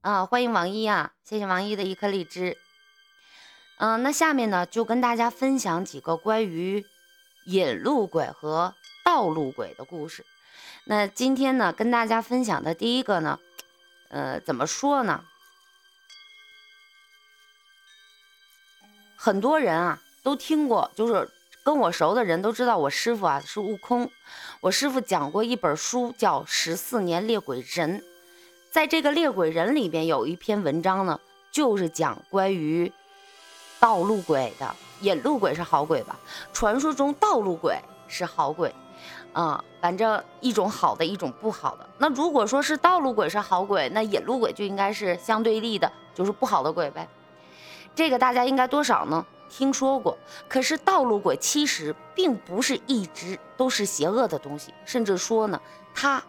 啊，欢迎王一啊，谢谢王一的一颗荔枝。嗯，那下面呢，就跟大家分享几个关于引路鬼和道路鬼的故事。那今天呢，跟大家分享的第一个呢，呃，怎么说呢？很多人啊都听过，就是跟我熟的人都知道，我师傅啊是悟空。我师傅讲过一本书，叫《十四年猎鬼人》。在这个猎鬼人里边有一篇文章呢，就是讲关于道路鬼的。引路鬼是好鬼吧？传说中道路鬼是好鬼，啊，反正一种好的，一种不好的。那如果说是道路鬼是好鬼，那引路鬼就应该是相对立的，就是不好的鬼呗。这个大家应该多少呢听说过？可是道路鬼其实并不是一直都是邪恶的东西，甚至说呢，它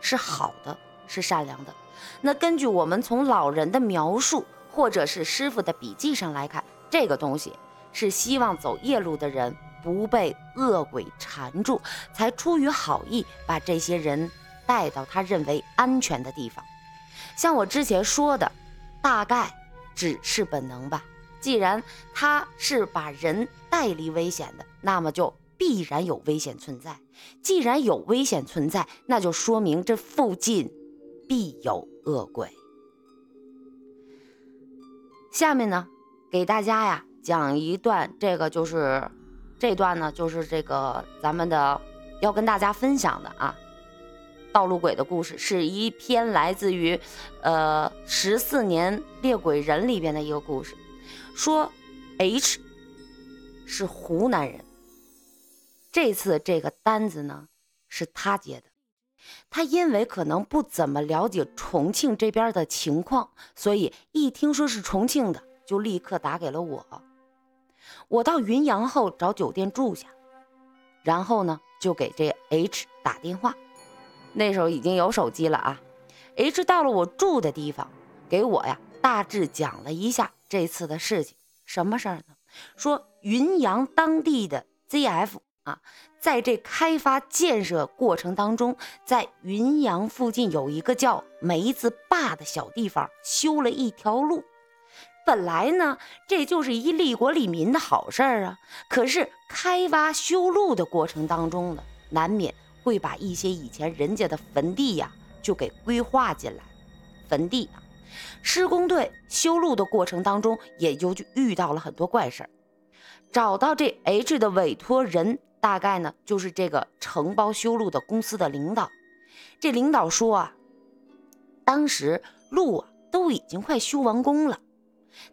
是好的，是善良的。那根据我们从老人的描述，或者是师傅的笔记上来看，这个东西是希望走夜路的人不被恶鬼缠住，才出于好意把这些人带到他认为安全的地方。像我之前说的，大概只是本能吧。既然他是把人带离危险的，那么就必然有危险存在。既然有危险存在，那就说明这附近必有。恶鬼。下面呢，给大家呀讲一段，这个就是这段呢，就是这个咱们的要跟大家分享的啊，道路鬼的故事，是一篇来自于呃十四年猎鬼人里边的一个故事，说 H 是湖南人，这次这个单子呢是他接的。他因为可能不怎么了解重庆这边的情况，所以一听说是重庆的，就立刻打给了我。我到云阳后找酒店住下，然后呢就给这 H 打电话。那时候已经有手机了啊。H 到了我住的地方，给我呀大致讲了一下这次的事情。什么事儿呢？说云阳当地的 ZF。啊，在这开发建设过程当中，在云阳附近有一个叫梅子坝的小地方修了一条路。本来呢，这就是一利国利民的好事儿啊。可是开挖修路的过程当中呢，难免会把一些以前人家的坟地呀，就给规划进来。坟地啊，施工队修路的过程当中，也就遇到了很多怪事儿。找到这 H 的委托人。大概呢，就是这个承包修路的公司的领导。这领导说啊，当时路啊都已经快修完工了，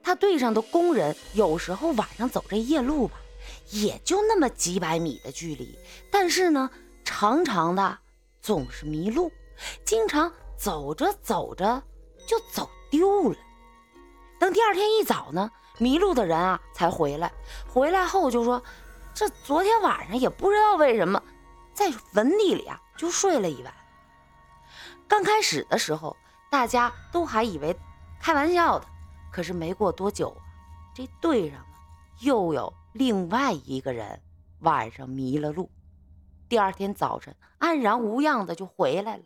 他队上的工人有时候晚上走这夜路吧，也就那么几百米的距离，但是呢，常常的总是迷路，经常走着走着就走丢了。等第二天一早呢，迷路的人啊才回来，回来后就说。这昨天晚上也不知道为什么，在坟地里啊就睡了一晚。刚开始的时候，大家都还以为开玩笑的，可是没过多久啊，这队上又有另外一个人晚上迷了路，第二天早晨安然无恙的就回来了，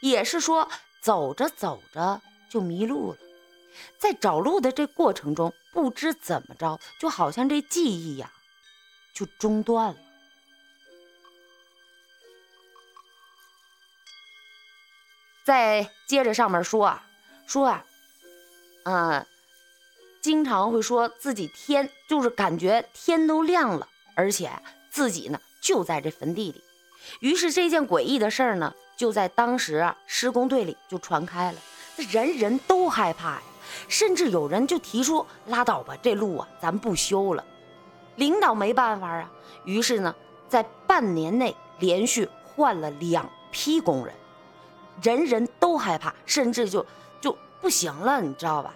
也是说走着走着就迷路了，在找路的这过程中，不知怎么着，就好像这记忆呀。就中断了。再接着上面说啊，说啊，嗯，经常会说自己天就是感觉天都亮了，而且自己呢就在这坟地里。于是这件诡异的事儿呢，就在当时啊施工队里就传开了，人人都害怕呀，甚至有人就提出拉倒吧，这路啊咱不修了。领导没办法啊，于是呢，在半年内连续换了两批工人，人人都害怕，甚至就就不行了，你知道吧？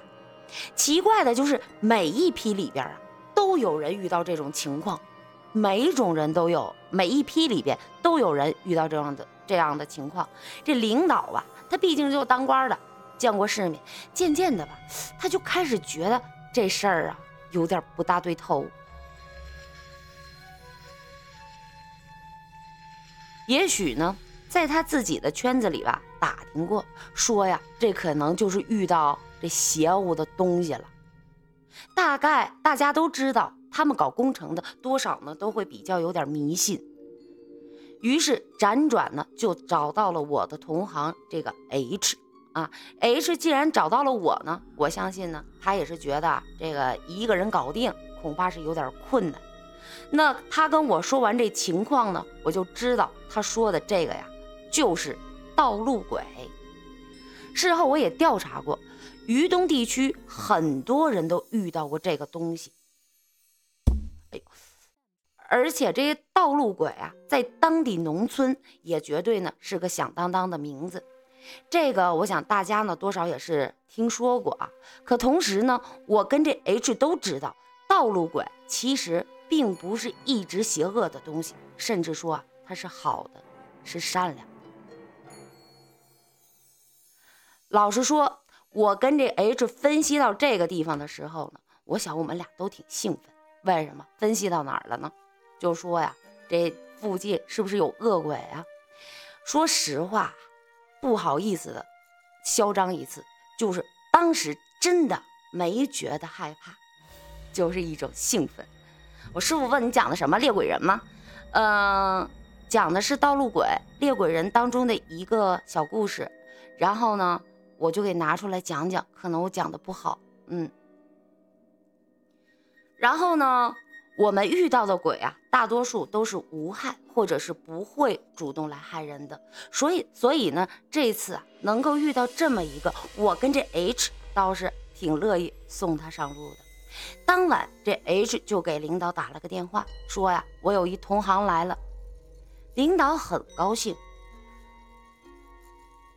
奇怪的就是每一批里边啊，都有人遇到这种情况，每一种人都有，每一批里边都有人遇到这样的这样的情况。这领导啊，他毕竟就当官的，见过世面，渐渐的吧，他就开始觉得这事儿啊有点不大对头。也许呢，在他自己的圈子里吧，打听过，说呀，这可能就是遇到这邪乎的东西了。大概大家都知道，他们搞工程的多少呢都会比较有点迷信。于是辗转呢就找到了我的同行这个 H 啊，H 既然找到了我呢，我相信呢他也是觉得这个一个人搞定恐怕是有点困难。那他跟我说完这情况呢，我就知道他说的这个呀就是道路鬼。事后我也调查过。渝东地区很多人都遇到过这个东西，哎呦，而且这些道路鬼啊，在当地农村也绝对呢是个响当当的名字。这个我想大家呢多少也是听说过啊。可同时呢，我跟这 H 都知道，道路鬼其实并不是一直邪恶的东西，甚至说它是好的，是善良的。老实说。我跟这 H 分析到这个地方的时候呢，我想我们俩都挺兴奋。为什么？分析到哪儿了呢？就说呀，这附近是不是有恶鬼啊？说实话，不好意思的，嚣张一次，就是当时真的没觉得害怕，就是一种兴奋。我师傅问你讲的什么猎鬼人吗？嗯，讲的是道路鬼猎鬼人当中的一个小故事。然后呢？我就给拿出来讲讲，可能我讲的不好，嗯。然后呢，我们遇到的鬼啊，大多数都是无害，或者是不会主动来害人的。所以，所以呢，这一次啊，能够遇到这么一个，我跟这 H 倒是挺乐意送他上路的。当晚，这 H 就给领导打了个电话，说呀，我有一同行来了。领导很高兴。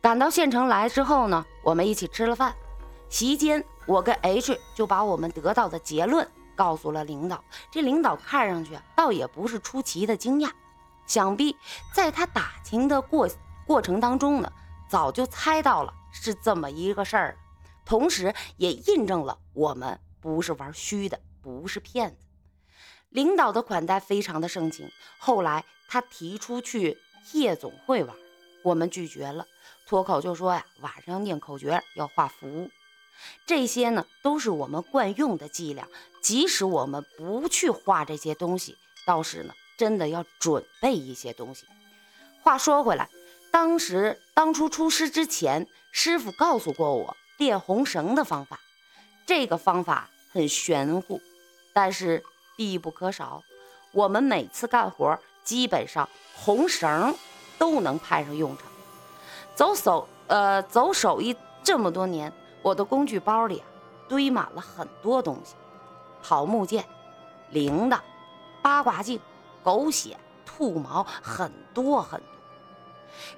赶到县城来之后呢，我们一起吃了饭。席间，我跟 H 就把我们得到的结论告诉了领导。这领导看上去倒也不是出奇的惊讶，想必在他打听的过过程当中呢，早就猜到了是这么一个事儿，同时也印证了我们不是玩虚的，不是骗子。领导的款待非常的盛情。后来他提出去夜总会玩，我们拒绝了。脱口就说呀，晚上念口诀，要画符，这些呢都是我们惯用的伎俩。即使我们不去画这些东西，倒是呢真的要准备一些东西。话说回来，当时当初出师之前，师傅告诉过我练红绳的方法。这个方法很玄乎，但是必不可少。我们每次干活，基本上红绳都能派上用场。走手，呃，走手艺这么多年，我的工具包里啊，堆满了很多东西：桃木剑、铃铛、八卦镜、狗血、兔毛，很多很多。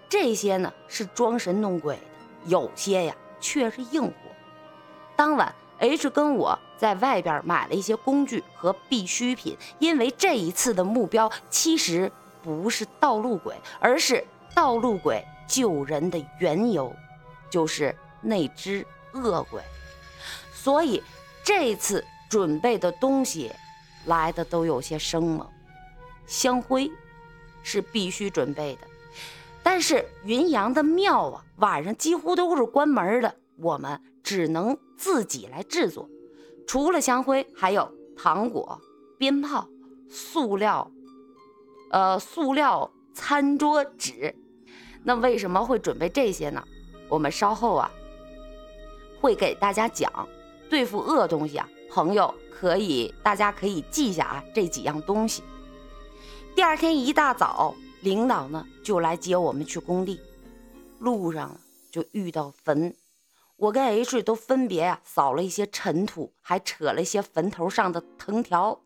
这些呢是装神弄鬼的，有些呀却是硬货。当晚，H 跟我在外边买了一些工具和必需品，因为这一次的目标其实不是道路鬼，而是道路鬼。救人的缘由，就是那只恶鬼，所以这次准备的东西来的都有些生猛。香灰是必须准备的，但是云阳的庙啊，晚上几乎都是关门的，我们只能自己来制作。除了香灰，还有糖果、鞭炮、塑料，呃，塑料餐桌纸。那为什么会准备这些呢？我们稍后啊会给大家讲对付恶东西啊，朋友可以大家可以记下啊这几样东西。第二天一大早，领导呢就来接我们去工地，路上就遇到坟，我跟 H 都分别啊扫了一些尘土，还扯了一些坟头上的藤条。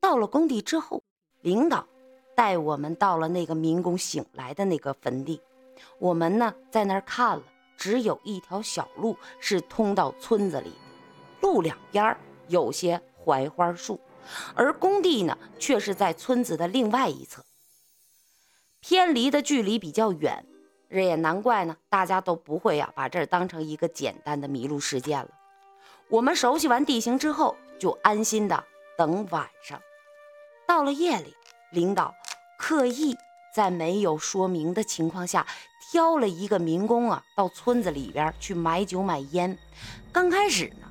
到了工地之后，领导。带我们到了那个民工醒来的那个坟地，我们呢在那儿看了，只有一条小路是通到村子里，路两边有些槐花树，而工地呢却是在村子的另外一侧，偏离的距离比较远，这也难怪呢，大家都不会呀把这儿当成一个简单的迷路事件了。我们熟悉完地形之后，就安心的等晚上，到了夜里，领导。刻意在没有说明的情况下挑了一个民工啊，到村子里边去买酒买烟。刚开始呢，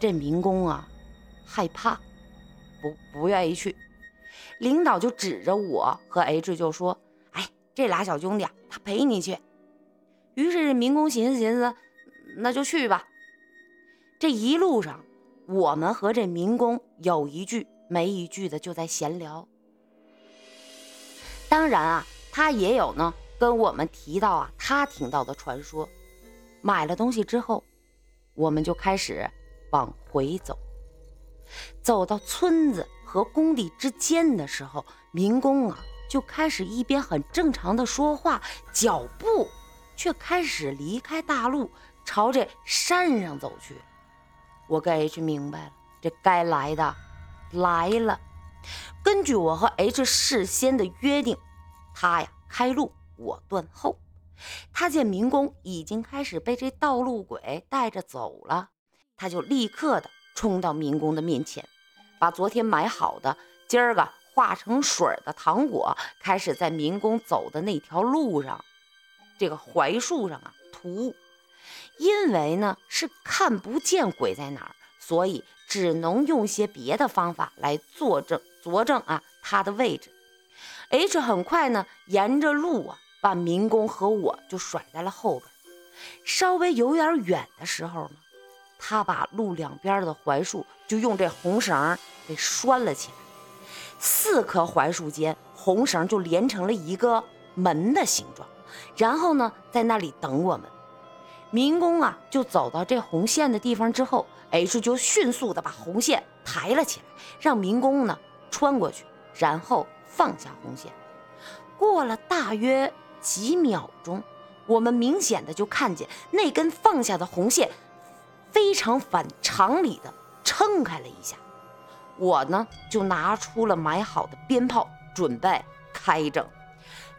这民工啊害怕，不不愿意去。领导就指着我和 H 就说：“，这俩小兄弟啊，他陪你去。”于是这民工寻思寻思，那就去吧。这一路上，我们和这民工有一句没一句的就在闲聊。当然啊，他也有呢，跟我们提到啊，他听到的传说。买了东西之后，我们就开始往回走。走到村子和工地之间的时候，民工啊就开始一边很正常的说话，脚步。却开始离开大路，朝着山上走去。我跟 H 明白了，这该来的来了。根据我和 H 事先的约定，他呀开路，我断后。他见民工已经开始被这道路鬼带着走了，他就立刻的冲到民工的面前，把昨天买好的今儿个化成水的糖果，开始在民工走的那条路上。这个槐树上啊涂，因为呢是看不见鬼在哪儿，所以只能用些别的方法来作证佐证啊它的位置。H 很快呢沿着路啊把民工和我就甩在了后边，稍微有点远的时候呢，他把路两边的槐树就用这红绳给拴了起来，四棵槐树间红绳就连成了一个门的形状。然后呢，在那里等我们。民工啊，就走到这红线的地方之后，H 就迅速的把红线抬了起来，让民工呢穿过去，然后放下红线。过了大约几秒钟，我们明显的就看见那根放下的红线非常反常理的撑开了一下。我呢，就拿出了买好的鞭炮，准备开整。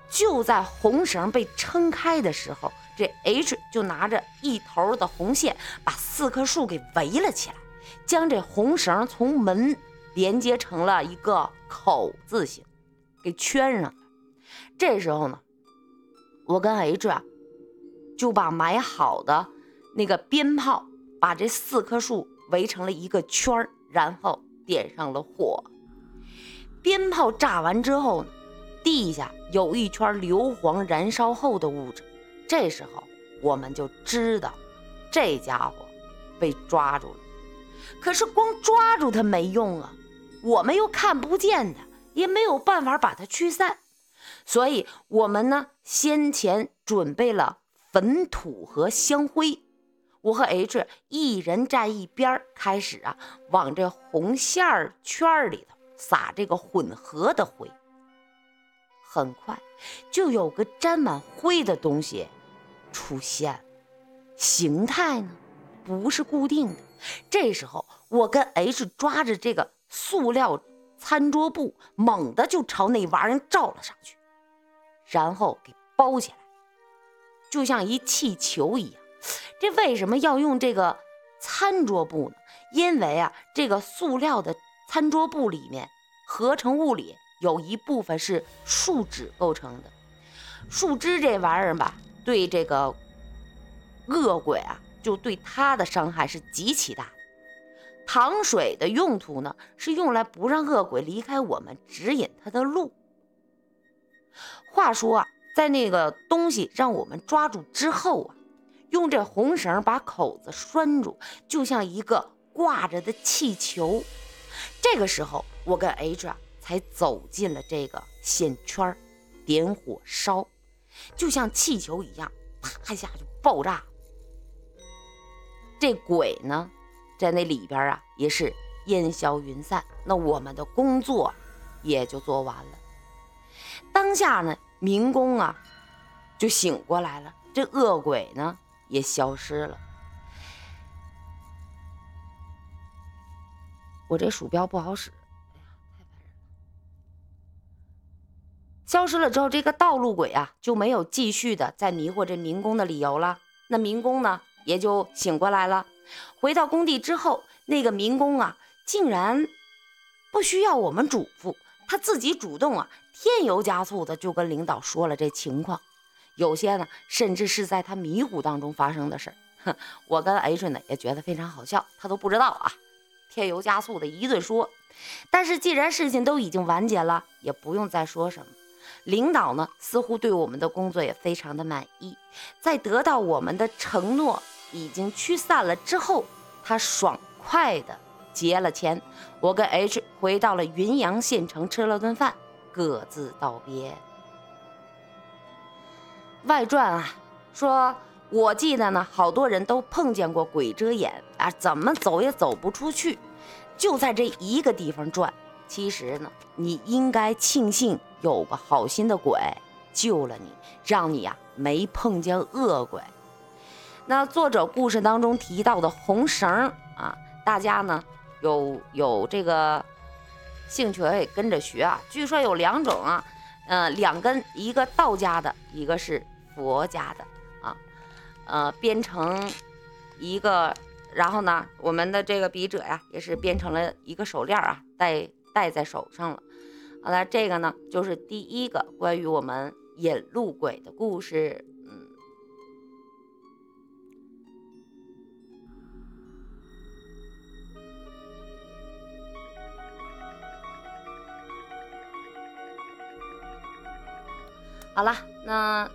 就在红绳被撑开的时候，这 H 就拿着一头的红线，把四棵树给围了起来，将这红绳从门连接成了一个口字形，给圈上了。这时候呢，我跟 H 啊，就把买好的那个鞭炮，把这四棵树围成了一个圈儿，然后点上了火。鞭炮炸完之后呢？地下有一圈硫磺燃烧后的物质，这时候我们就知道这家伙被抓住了。可是光抓住他没用啊，我们又看不见他，也没有办法把他驱散。所以，我们呢先前准备了粉土和香灰，我和 H 一人站一边，开始啊往这红线圈里头撒这个混合的灰。很快，就有个沾满灰的东西出现，形态呢不是固定的。这时候，我跟 H 抓着这个塑料餐桌布，猛地就朝那玩意儿照了上去，然后给包起来，就像一气球一样。这为什么要用这个餐桌布呢？因为啊，这个塑料的餐桌布里面合成物里。有一部分是树脂构成的，树脂这玩意儿吧，对这个恶鬼啊，就对他的伤害是极其大的。糖水的用途呢，是用来不让恶鬼离开我们，指引他的路。话说啊，在那个东西让我们抓住之后啊，用这红绳把口子拴住，就像一个挂着的气球。这个时候，我跟 H 啊。才走进了这个线圈点火烧，就像气球一样，啪一下就爆炸。这鬼呢，在那里边啊，也是烟消云散。那我们的工作也就做完了。当下呢，民工啊就醒过来了，这恶鬼呢也消失了。我这鼠标不好使。哎呀，太烦人了消失了之后，这个道路鬼啊就没有继续的再迷惑这民工的理由了。那民工呢也就醒过来了。回到工地之后，那个民工啊竟然不需要我们嘱咐，他自己主动啊添油加醋的就跟领导说了这情况。有些呢，甚至是在他迷糊当中发生的事儿。我跟 H 呢也觉得非常好笑，他都不知道啊，添油加醋的一顿说。但是既然事情都已经完结了，也不用再说什么。领导呢，似乎对我们的工作也非常的满意，在得到我们的承诺已经驱散了之后，他爽快的结了钱。我跟 H 回到了云阳县城，吃了顿饭，各自道别。外传啊，说我记得呢，好多人都碰见过鬼遮眼啊，怎么走也走不出去，就在这一个地方转。其实呢，你应该庆幸有个好心的鬼救了你，让你呀没碰见恶鬼。那作者故事当中提到的红绳啊，大家呢有有这个兴趣可以跟着学啊。据说有两种啊，呃，两根，一个道家的，一个是。佛家的啊，呃，编成一个，然后呢，我们的这个笔者呀，也是编成了一个手链啊，戴戴在手上了。好了，这个呢，就是第一个关于我们引路鬼的故事。好了，那。